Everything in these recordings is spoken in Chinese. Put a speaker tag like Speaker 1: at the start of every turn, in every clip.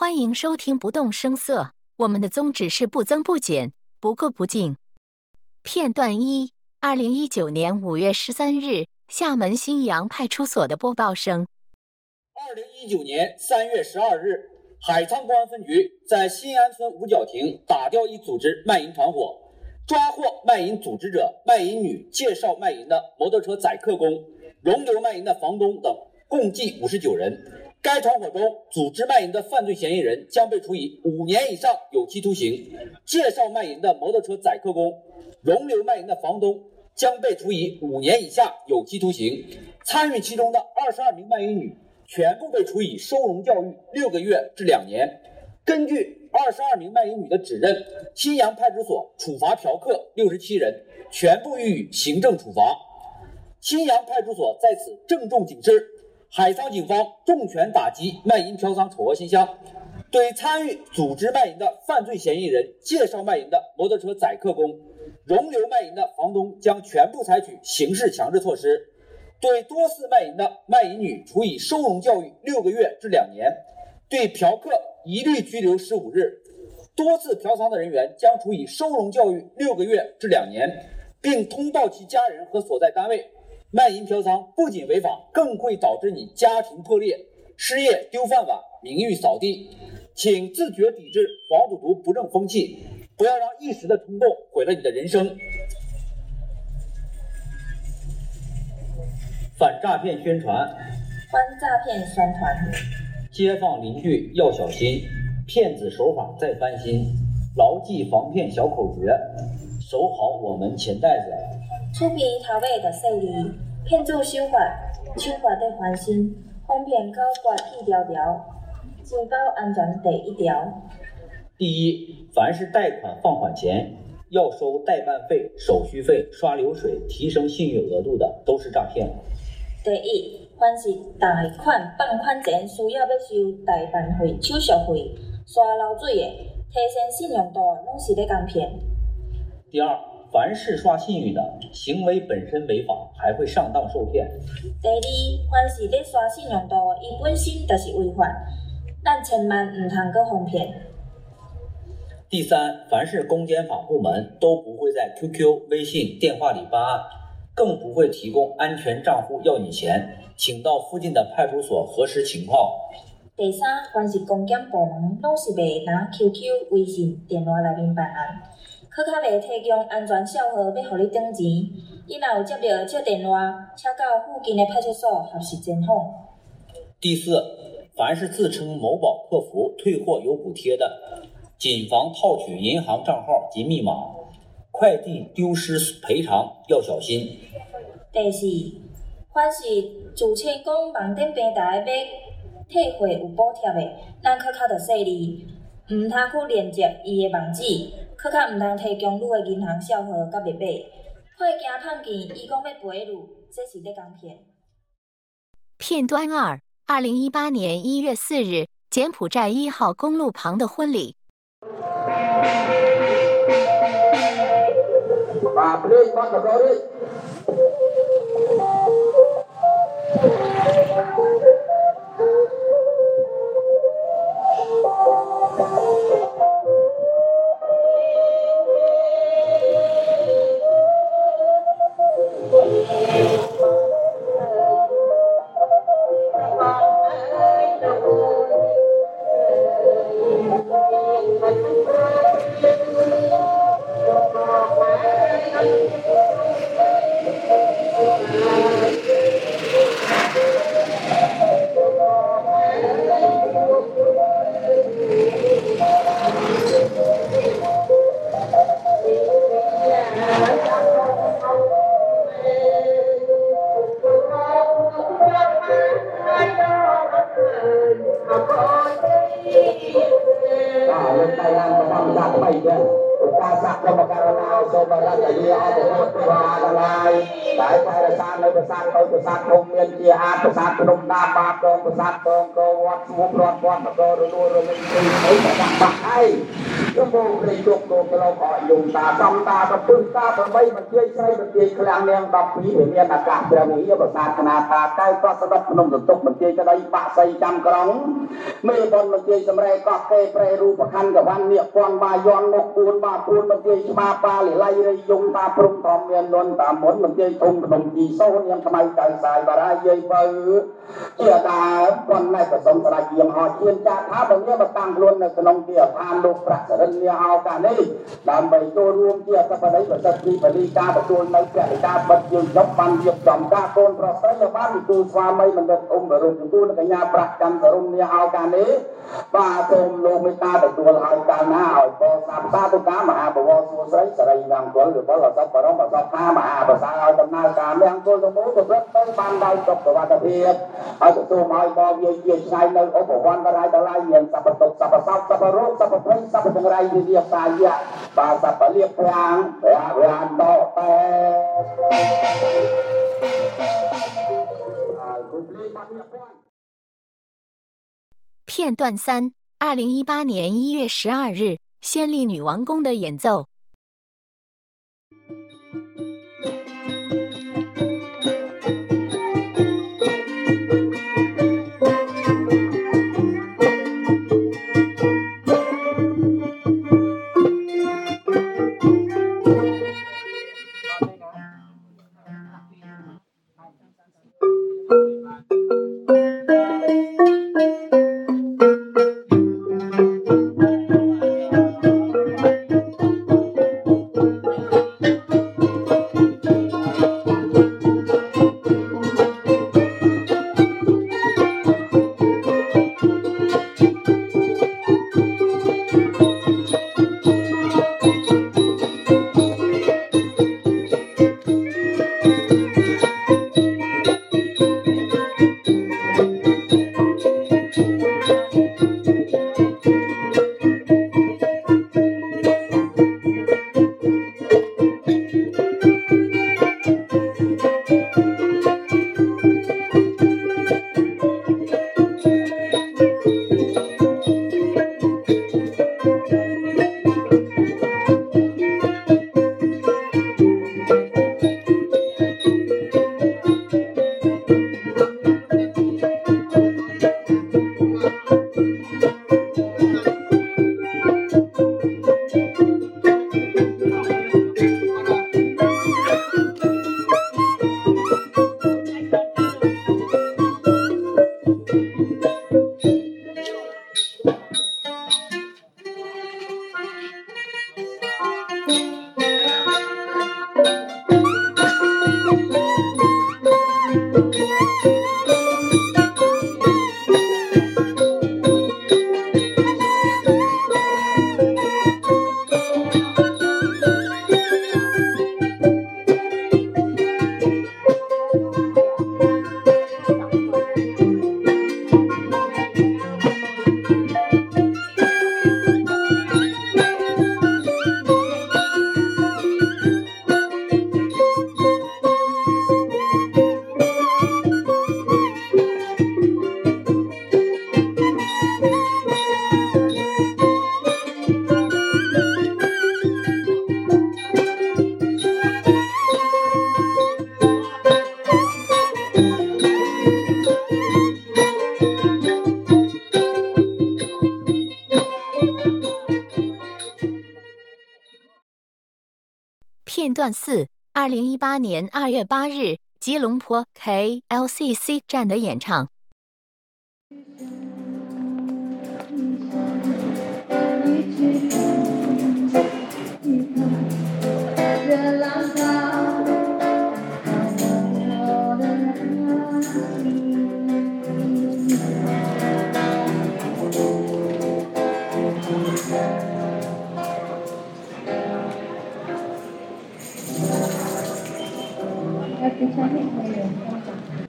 Speaker 1: 欢迎收听《不动声色》，我们的宗旨是不增不减，不垢不净。片段一：二零一九年五月十三日，厦门新阳派出所的播报声。
Speaker 2: 二零一九年三月十二日，海沧公安分局在新安村五角亭打掉一组织卖淫团伙，抓获卖淫组织者、卖淫女、介绍卖淫的摩托车载客工、容留卖淫的房东等，共计五十九人。该团伙中组织卖淫的犯罪嫌疑人将被处以五年以上有期徒刑，介绍卖淫的摩托车载客工、容留卖淫的房东将被处以五年以下有期徒刑，参与其中的二十二名卖淫女全部被处以收容教育六个月至两年。根据二十二名卖淫女的指认，新阳派出所处罚嫖客六十七人，全部予以行政处罚。新阳派出所在此郑重警示。海沧警方重拳打击卖淫嫖娼丑恶现象，对参与组织卖淫的犯罪嫌疑人、介绍卖淫的摩托车载客工、容留卖淫的房东，将全部采取刑事强制措施；对多次卖淫的卖淫女处以收容教育六个月至两年；对嫖客一律拘留十五日；多次嫖娼的人员将处以收容教育六个月至两年，并通报其家人和所在单位。卖淫嫖娼不仅违法，更会导致你家庭破裂、失业、丢饭碗、名誉扫地。请自觉抵制黄赌毒不正风气，不要让一时的冲动毁了你的人生。反诈骗宣传，
Speaker 3: 反诈骗宣传，
Speaker 2: 街坊邻居要小心，骗子手法再翻新，牢记防骗小口诀，守好我们钱袋子。
Speaker 3: 厝边头尾着细字，骗子手法手法得翻新，方便高挂一条条，自保安全第一条。
Speaker 2: 第一，凡是贷款放款前要收代办费、手续费、刷流水、提升信用额度的，都是诈骗。
Speaker 3: 第一，凡是贷款放款前需要要收代办费、手续费、刷流水的，提升信用度，拢是咧讲骗。
Speaker 2: 第二。凡是刷信誉的行为本身违法，还会上当受骗。
Speaker 3: 第二，凡是咧刷信用度，伊本身就是违法，咱千万唔通搁哄骗。
Speaker 2: 第三，凡是公检法部门都不会在 QQ、微信、电话里办案，更不会提供安全账户要你钱，请到附近的派出所核实情况。
Speaker 3: 第三，凡是公检部门拢是袂拿 QQ、微信、电话来面办案。可卡袂提供安全小号要互你转钱，伊若有接到这电话，请到附近的派出所核实情况。
Speaker 2: 第四，凡是自称某宝客服退货有补贴的，谨防套取银行账号及密码，快递丢失赔偿要小心。
Speaker 3: 第四，凡是自称讲网顶平台要退货有补贴的，咱可卡着说你，毋通去连接伊的网址。可卡毋通提供你的银行账号甲密码，会惊碰见伊讲要赔你，这是咧讲骗。
Speaker 1: 片段二：二零一八年一月四日，柬埔寨一号公路旁的婚礼。
Speaker 4: សកកម្មករណាសូមរតនាអបពុទ្ធរាទាំងឡាយដែលថែរក្សានៅប្រាសាទទៅប្រាសាទធំមានជាអាប្រាសាទភ្នំដាបាបដងប្រាសាទកងកវត្តស្មុគរត់វត្តករលួរលិញទីអីប្រកាសបាក់ហើយ ខ្ញុំមកព្រៃជុកលោកលោកអយំតាសំតាប្រពឹងតាប្របីបញ្ជាស្រីបញ្ជាខ្លាំងនាង12វាមានអាកាសព្រះវិហារប្រាសាទកណាថាកៅក៏ស្ដុកភ្នំសន្ទុកបញ្ជាក្តីបាក់សីចាំក្រុងមេបុនបញ្ជាសម្រែកោះកេប្រែរូបខណ្ឌកវណ្ណនៀកពាន់បាយ័នមកពួនបាពួនបញ្ជាច្បាបាលិលៃរៃយងតាព្រំធម្មមានលន់តាមុនបញ្ជាធំក្នុងជីសូនយ៉ាងខ្មៅកៅសាយបារាយាយបើ ជាតាប៉ុន្តែប្រសំស្រាច់យាមហោជៀនចាថាបើមានមកតាំងខ្លួននៅក្នុងទីឋានលោកប្រាក់សរិនលាហោកានេះដើម្បីចូលរួមជាអធិបតីប្រសិទ្ធិបលីការទទួលនៅព្រះលិកាបិទយើងចប់បានរៀបចំការកូនប្រុសស្រីឲ្យបានវិទូស្វាមីបណ្ឌិតអ៊ុំបរុទ្ធទទួលកញ្ញាប្រាក់ច័ន្ទសរុំលាហោកានេះបាទសូមលោកមេត្តាទទួលឲ្យកាលណាឲ្យបសាសាទុកាមហាបវរសួស្រីសរីងង្គលឬបលសពបរមសពថាមហាប្រសាឲ្យដំណើរការមង្គលទាំងមូលប្រព្រឹត្តទៅបានដោយសុខសុវត្ថិភាពហើយក៏សូមឲ្យបវាជាឆ្ងាយនៅឧបវន្តរាយតឡាយមានសពតុកសពសោកសពរោគសពភ័យសពចង្រៃវិរិយសាយៈបាទសពលៀបប្រាងព្រះរានតតែហើយគុំលីបាននេះផង
Speaker 1: 片段三：二零一八年一月十二日，仙丽女王宫的演奏。 片段四，二零一八年二月八日，吉隆坡 K L C C 站的演唱。 ฉันไ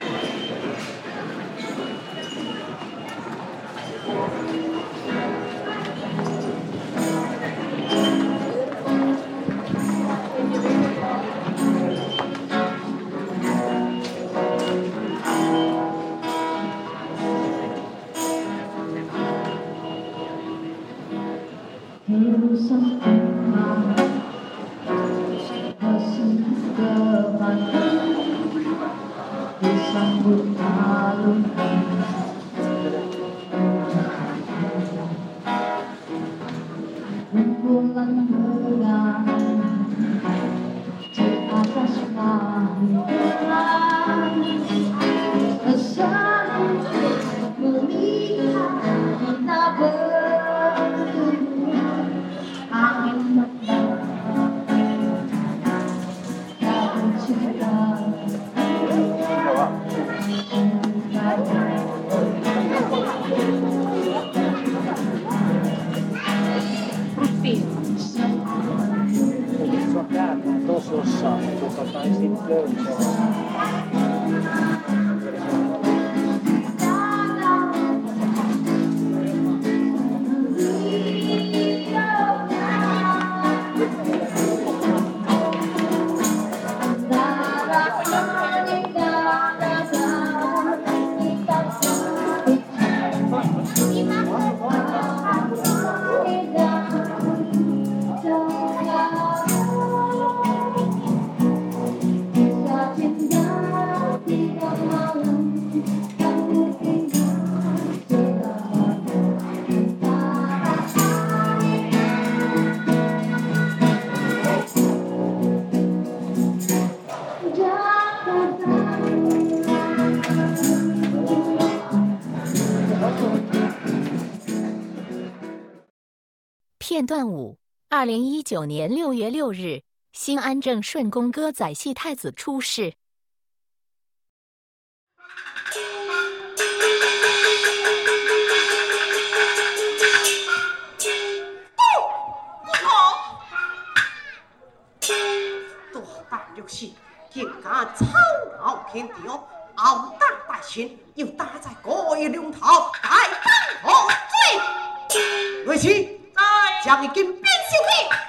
Speaker 1: resurser, men de tar fram sitt. 段五：二零一九年六月六日，新安正顺宫歌仔戏太子出世。
Speaker 5: 多大游戏，竟敢吵闹天地，傲胆百姓，又打在各一龙头，该当何罪？为妻。将一根鞭修去，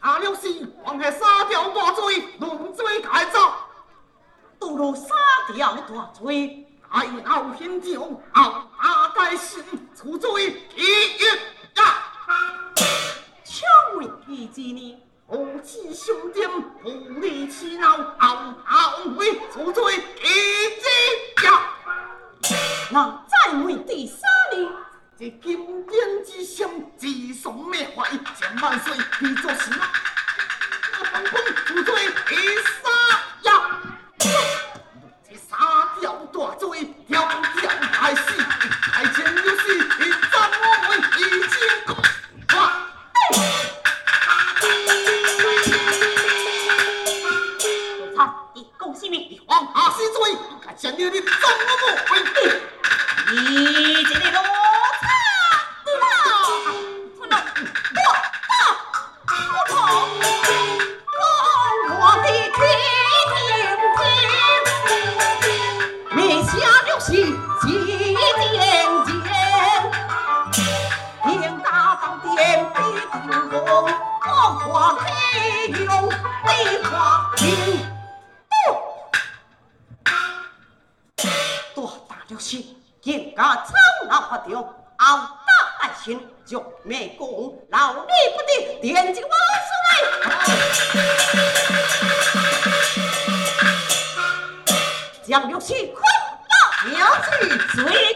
Speaker 6: 阿廖氏往下三条大罪，龙罪改造，堕落三条大罪，爱闹天朝，阿阿该
Speaker 7: 死，除罪第一呀！枪为一之呢？无知兄弟，无理取闹，嗷嗷为除罪，一
Speaker 6: 之呀！那再问第三呢？这金殿之上，自送灭怀，千万岁，你做死啊！我本宫无
Speaker 7: 罪，Sweet.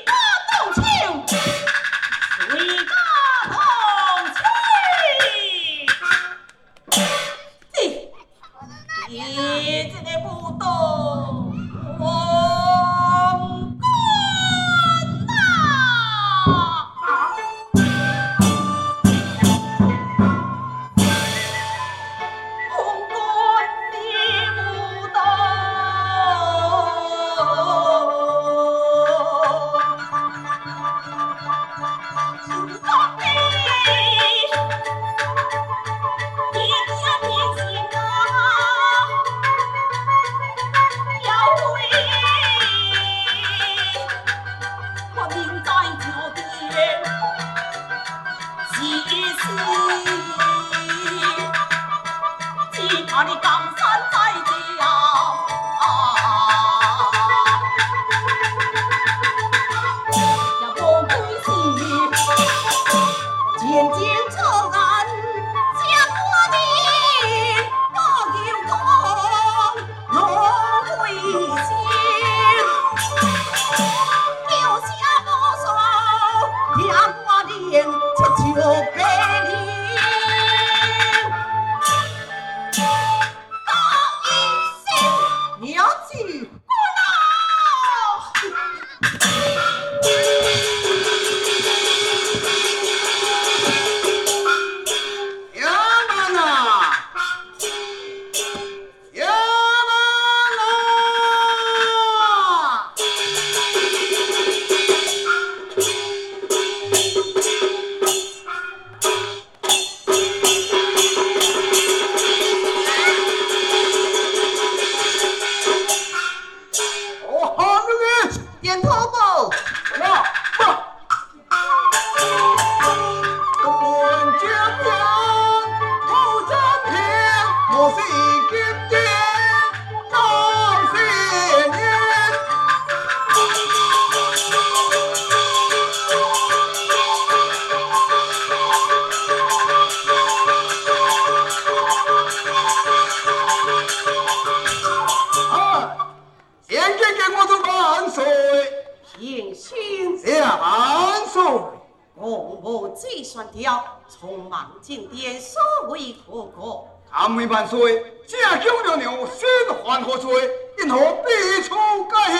Speaker 6: 言先两送，
Speaker 7: 公婆计算掉，匆忙进殿，所为何故。
Speaker 6: 敢为万岁，家中娘娘心怀何罪？因何必出干？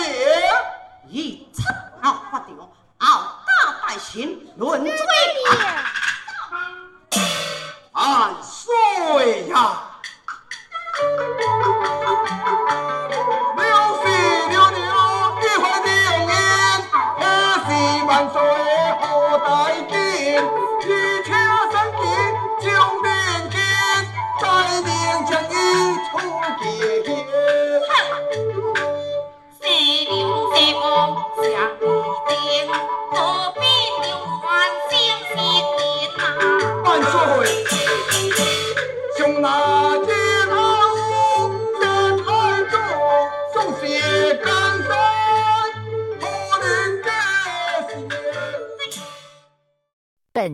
Speaker 7: 一插好发掉，傲大百姓论罪。
Speaker 6: 万岁呀、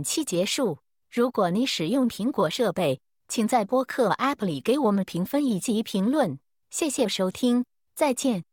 Speaker 1: 期结束。如果你使用苹果设备
Speaker 7: 请在播客 app 里给我们评分以及评论。谢谢收听再见。